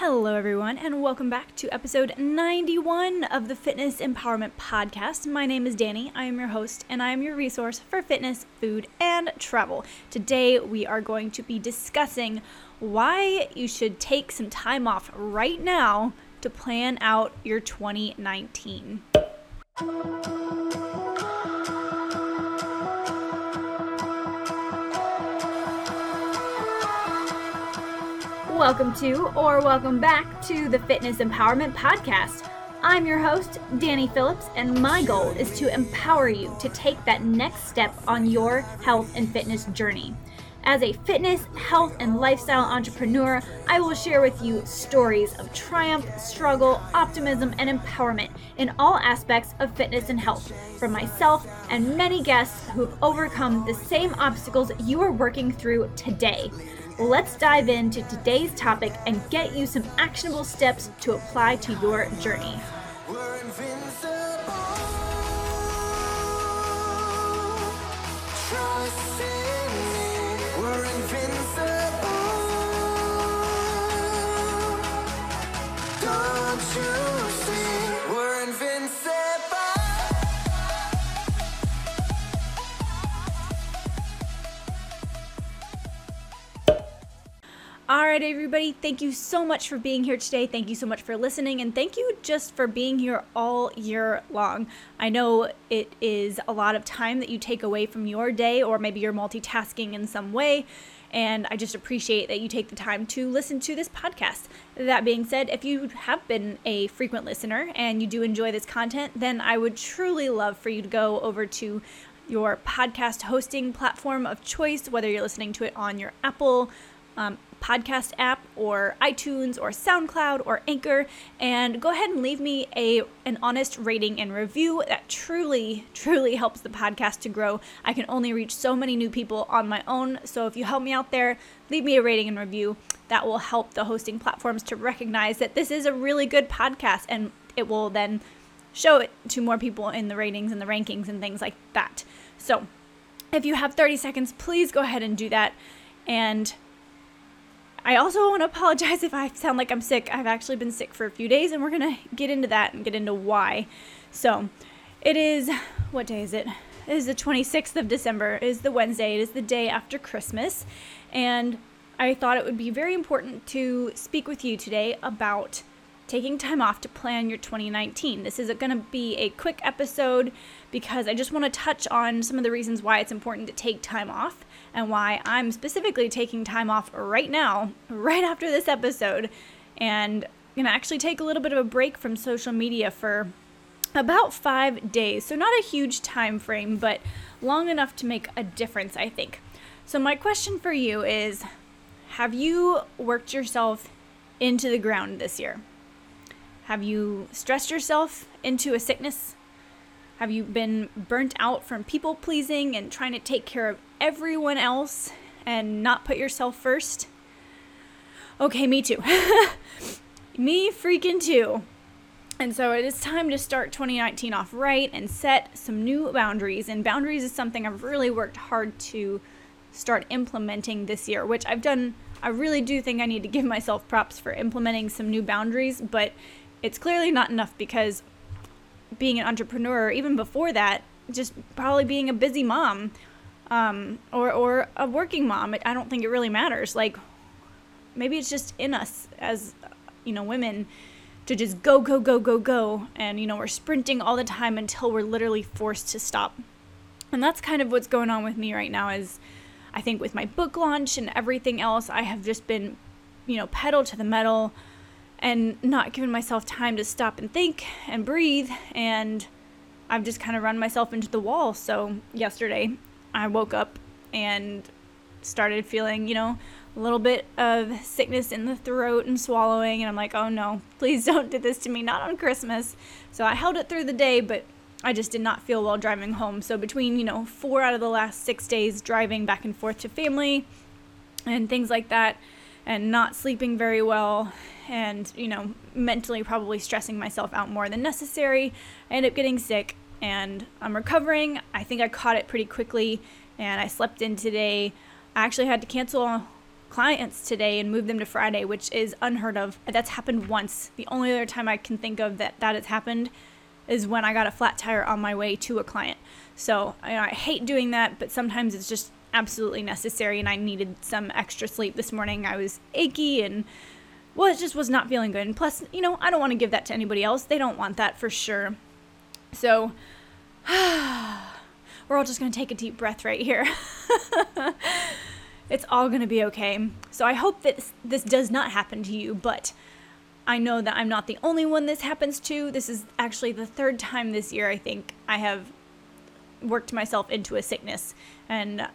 Hello, everyone, and welcome back to episode 91 of the Fitness Empowerment Podcast. My name is Danye. I am your host, and I am your resource for fitness, food, and travel. Today, we are going to be discussing why you should take some time off right now to plan out your 2019. Welcome to, or welcome back to the Fitness Empowerment Podcast. I'm your host, Danye Phillips, and my goal is to empower you to take that next step on your health and fitness journey. As a fitness, health, and lifestyle entrepreneur, I will share with you stories of triumph, struggle, optimism, and empowerment in all aspects of fitness and health from myself and many guests who've overcome the same obstacles you are working through today. Let's dive into today's topic and get you some actionable steps to apply to your journey. All right, everybody, thank you so much for being here today. Thank you so much for listening, and thank you just for being here all year long. I know it is a lot of time that you take away from your day, or maybe you're multitasking in some way, and I just appreciate that you take the time to listen to this podcast. That being said, if you have been a frequent listener and you do enjoy this content, then I would truly love for you to go over to your podcast hosting platform of choice, whether you're listening to it on your Apple. Um, podcast app or iTunes or SoundCloud or Anchor and go ahead and leave me a an honest rating and review that truly truly helps the podcast to grow. I can only reach so many new people on my own, so if you help me out there, leave me a rating and review. That will help the hosting platforms to recognize that this is a really good podcast and it will then show it to more people in the ratings and the rankings and things like that. So, if you have 30 seconds, please go ahead and do that and I also want to apologize if I sound like I'm sick. I've actually been sick for a few days, and we're going to get into that and get into why. So, it is, what day is it? It is the 26th of December. It is the Wednesday. It is the day after Christmas. And I thought it would be very important to speak with you today about taking time off to plan your 2019. This is going to be a quick episode because I just want to touch on some of the reasons why it's important to take time off and why I'm specifically taking time off right now, right after this episode, and gonna actually take a little bit of a break from social media for about five days. So, not a huge time frame, but long enough to make a difference, I think. So, my question for you is Have you worked yourself into the ground this year? Have you stressed yourself into a sickness? Have you been burnt out from people pleasing and trying to take care of everyone else and not put yourself first? Okay, me too. me freaking too. And so it is time to start 2019 off right and set some new boundaries. And boundaries is something I've really worked hard to start implementing this year, which I've done. I really do think I need to give myself props for implementing some new boundaries, but it's clearly not enough because being an entrepreneur, even before that, just probably being a busy mom um, or, or a working mom. I don't think it really matters. Like, maybe it's just in us as, you know, women to just go, go, go, go, go. And, you know, we're sprinting all the time until we're literally forced to stop. And that's kind of what's going on with me right now is I think with my book launch and everything else, I have just been, you know, pedal to the metal and not giving myself time to stop and think and breathe and I've just kind of run myself into the wall. So yesterday I woke up and started feeling, you know, a little bit of sickness in the throat and swallowing and I'm like, "Oh no, please don't do this to me, not on Christmas." So I held it through the day, but I just did not feel well driving home. So between, you know, 4 out of the last 6 days driving back and forth to family and things like that and not sleeping very well and, you know, mentally probably stressing myself out more than necessary. I ended up getting sick and I'm recovering. I think I caught it pretty quickly and I slept in today. I actually had to cancel clients today and move them to Friday, which is unheard of. That's happened once. The only other time I can think of that that has happened is when I got a flat tire on my way to a client. So I, I hate doing that, but sometimes it's just absolutely necessary. And I needed some extra sleep this morning. I was achy and well, it just was not feeling good. And plus, you know, I don't want to give that to anybody else. They don't want that for sure. So we're all just going to take a deep breath right here. it's all going to be okay. So I hope that this does not happen to you, but I know that I'm not the only one this happens to. This is actually the third time this year I think I have worked myself into a sickness and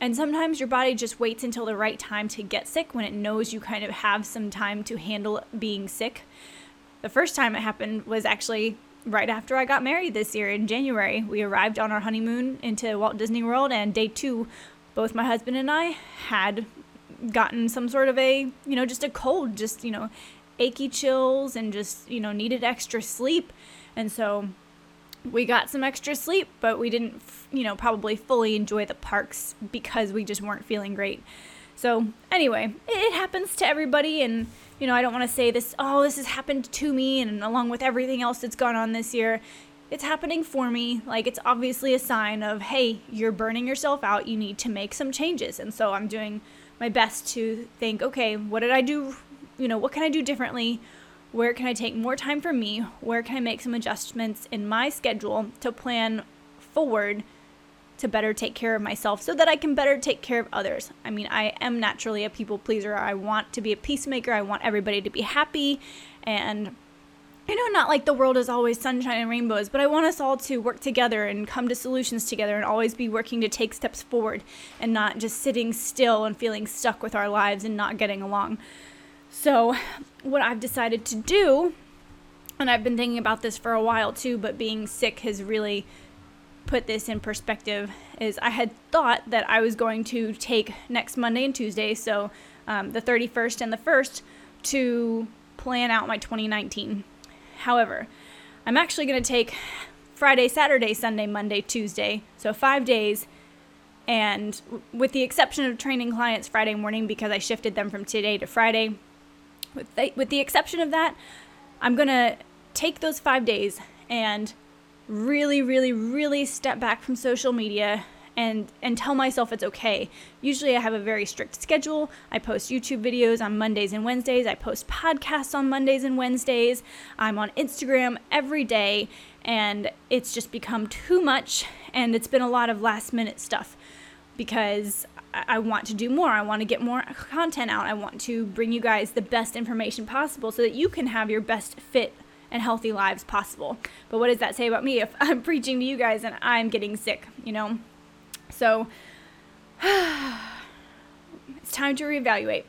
and sometimes your body just waits until the right time to get sick when it knows you kind of have some time to handle being sick. The first time it happened was actually right after I got married this year in January. We arrived on our honeymoon into Walt Disney World, and day two, both my husband and I had gotten some sort of a, you know, just a cold, just, you know, achy chills and just, you know, needed extra sleep. And so we got some extra sleep, but we didn't, you know, probably fully enjoy the parks because we just weren't feeling great. So, anyway, it, happens to everybody, and you know, I don't want to say this, oh, this has happened to me, and along with everything else that's gone on this year, it's happening for me. Like, it's obviously a sign of, hey, you're burning yourself out. You need to make some changes. And so I'm doing my best to think, okay, what did I do? You know, what can I do differently? Where can I take more time for me? Where can I make some adjustments in my schedule to plan forward to better take care of myself so that I can better take care of others. I mean, I am naturally a people pleaser. I want to be a peacemaker. I want everybody to be happy and I know not like the world is always sunshine and rainbows, but I want us all to work together and come to solutions together and always be working to take steps forward and not just sitting still and feeling stuck with our lives and not getting along. So, what I've decided to do, and I've been thinking about this for a while too, but being sick has really put this in perspective is I had thought that I was going to take next Monday and Tuesday, so um, the 31st and the 1st, to plan out my 2019. However, I'm actually going to take Friday, Saturday, Sunday, Monday, Tuesday, so five days. And with the exception of training clients Friday morning because I shifted them from today to Friday, with the, with the exception of that, I'm going to take those five days and really, really, really step back from social media and and tell myself it's okay. Usually I have a very strict schedule. I post YouTube videos on Mondays and Wednesdays. I post podcasts on Mondays and Wednesdays. I'm on Instagram every day and it's just become too much and it's been a lot of last minute stuff because I want to do more. I want to get more content out. I want to bring you guys the best information possible so that you can have your best fit and healthy lives possible. But what does that say about me if I'm preaching to you guys and I'm getting sick, you know? So it's time to reevaluate.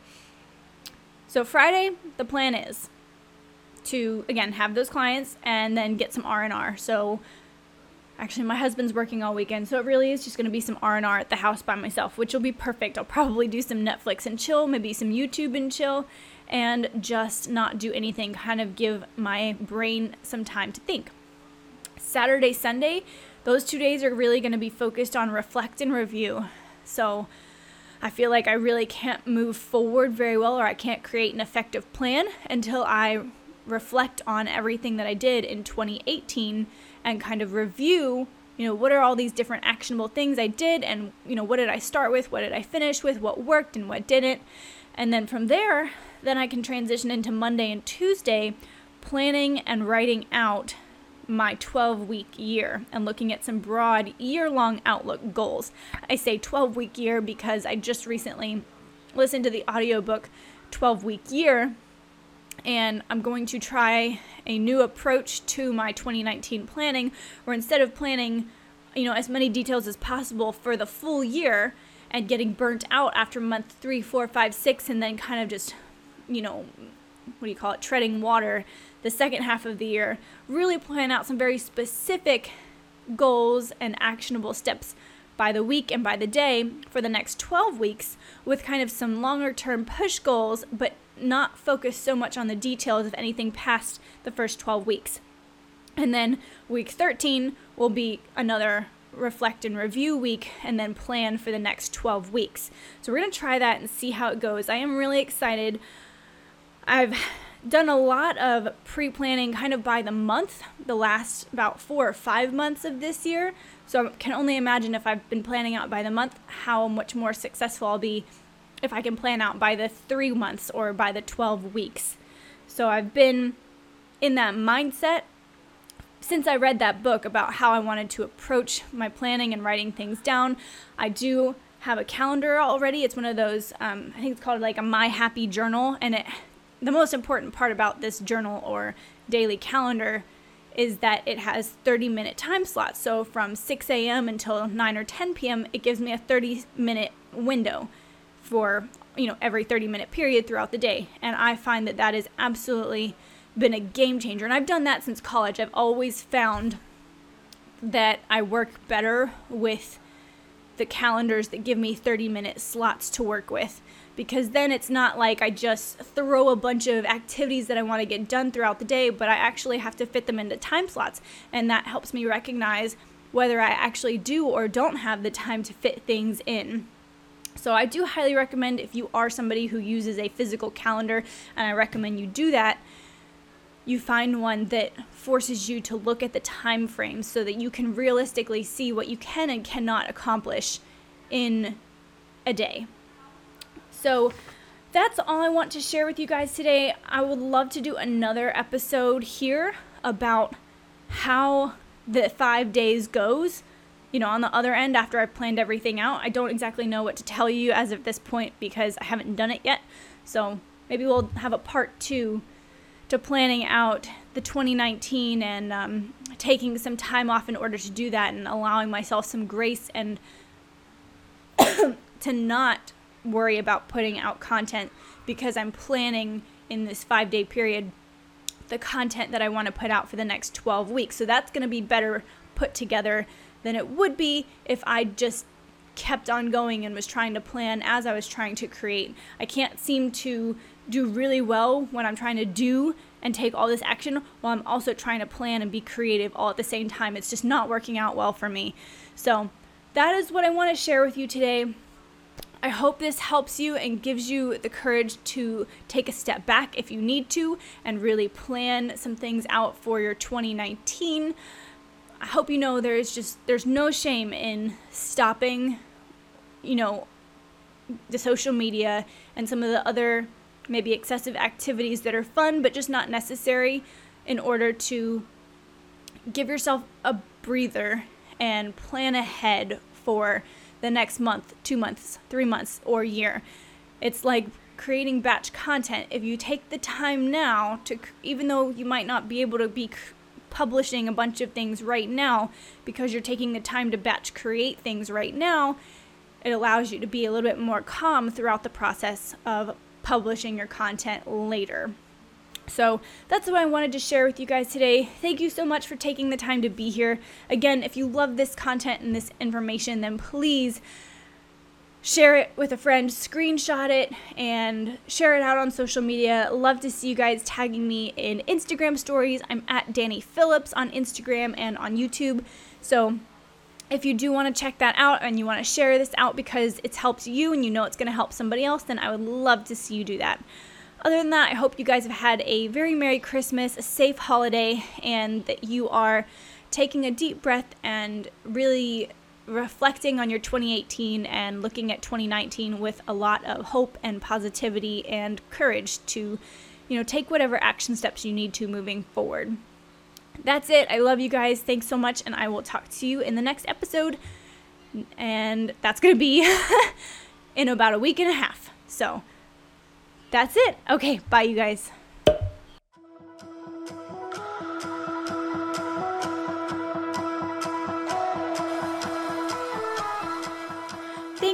So Friday, the plan is to again have those clients and then get some R&R. So actually my husband's working all weekend, so it really is just going to be some R&R at the house by myself, which will be perfect. I'll probably do some Netflix and chill, maybe some YouTube and chill, and just not do anything, kind of give my brain some time to think. Saturday, Sunday, those two days are really going to be focused on reflect and review. So I feel like I really can't move forward very well or I can't create an effective plan until I reflect on everything that I did in 2018 and kind of review you know what are all these different actionable things i did and you know what did i start with what did i finish with what worked and what didn't and then from there then I can transition into Monday and Tuesday planning and writing out my 12 week year and looking at some broad year long outlook goals. I say 12 week year because I just recently listened to the audiobook 12 week year and I'm going to try a new approach to my 2019 planning where instead of planning you know as many details as possible for the full year and getting burnt out after month three, four, five, six, and then kind of just you know, what do you call it, treading water the second half of the year, really plan out some very specific goals and actionable steps by the week and by the day for the next 12 weeks with kind of some longer term push goals, but not focus so much on the details of anything past the first 12 weeks. And then week 13 will be another reflect and review week and then plan for the next 12 weeks. So we're going to try that and see how it goes. I am really excited. I've done a lot of pre planning kind of by the month, the last about four or five months of this year. So I can only imagine if I've been planning out by the month, how much more successful I'll be if I can plan out by the three months or by the 12 weeks. So I've been in that mindset since I read that book about how I wanted to approach my planning and writing things down. I do have a calendar already. It's one of those, um, I think it's called like a My Happy Journal. And it, the most important part about this journal or daily calendar is that it has 30 minute time slots. So from 6 a.m. until 9 or 10 p.m., it gives me a 30 minute window for you know every 30 minute period throughout the day and i find that that has absolutely been a game changer and i've done that since college i've always found that i work better with the calendars that give me 30 minute slots to work with because then it's not like I just throw a bunch of activities that I want to get done throughout the day, but I actually have to fit them into time slots. And that helps me recognize whether I actually do or don't have the time to fit things in. So I do highly recommend if you are somebody who uses a physical calendar, and I recommend you do that, you find one that forces you to look at the time frame so that you can realistically see what you can and cannot accomplish in a day. So that's all I want to share with you guys today. I would love to do another episode here about how the 5 days goes you know, on the other end, after I've planned everything out, I don't exactly know what to tell you as of this point because I haven't done it yet. So maybe we'll have a part two to planning out the 2019 and um, taking some time off in order to do that and allowing myself some grace and to not worry about putting out content because I'm planning in this five day period the content that I want to put out for the next 12 weeks. So that's going to be better put together than it would be if I just kept on going and was trying to plan as I was trying to create. I can't seem to do really well when I'm trying to do and take all this action while I'm also trying to plan and be creative all at the same time. It's just not working out well for me. So, that is what I want to share with you today. I hope this helps you and gives you the courage to take a step back if you need to and really plan some things out for your 2019. I hope you know there's just there's no shame in stopping, you know, the social media and some of the other maybe excessive activities that are fun but just not necessary in order to give yourself a breather and plan ahead for the next month, 2 months, 3 months or year. It's like creating batch content. If you take the time now to even though you might not be able to be publishing a bunch of things right now because you're taking the time to batch create things right now, it allows you to be a little bit more calm throughout the process of publishing your content later. So that's what I wanted to share with you guys today. Thank you so much for taking the time to be here. Again, if you love this content and this information, then please share it with a friend, screenshot it, and share it out on social media. Love to see you guys tagging me in Instagram stories. I'm at Danye Phillips on Instagram and on YouTube. So if you do want to check that out and you want to share this out because it's helped you and you know it's going to help somebody else, then I would love to see you do that. Other than that, I hope you guys have had a very Merry Christmas, a safe holiday, and that you are taking a deep breath and really reflecting on your 2018 and looking at 2019 with a lot of hope and positivity and courage to, you know, take whatever action steps you need to moving forward. That's it. I love you guys. Thanks so much, and I will talk to you in the next episode. And that's going to be in about a week and a half. So that's it. Okay, bye, you guys.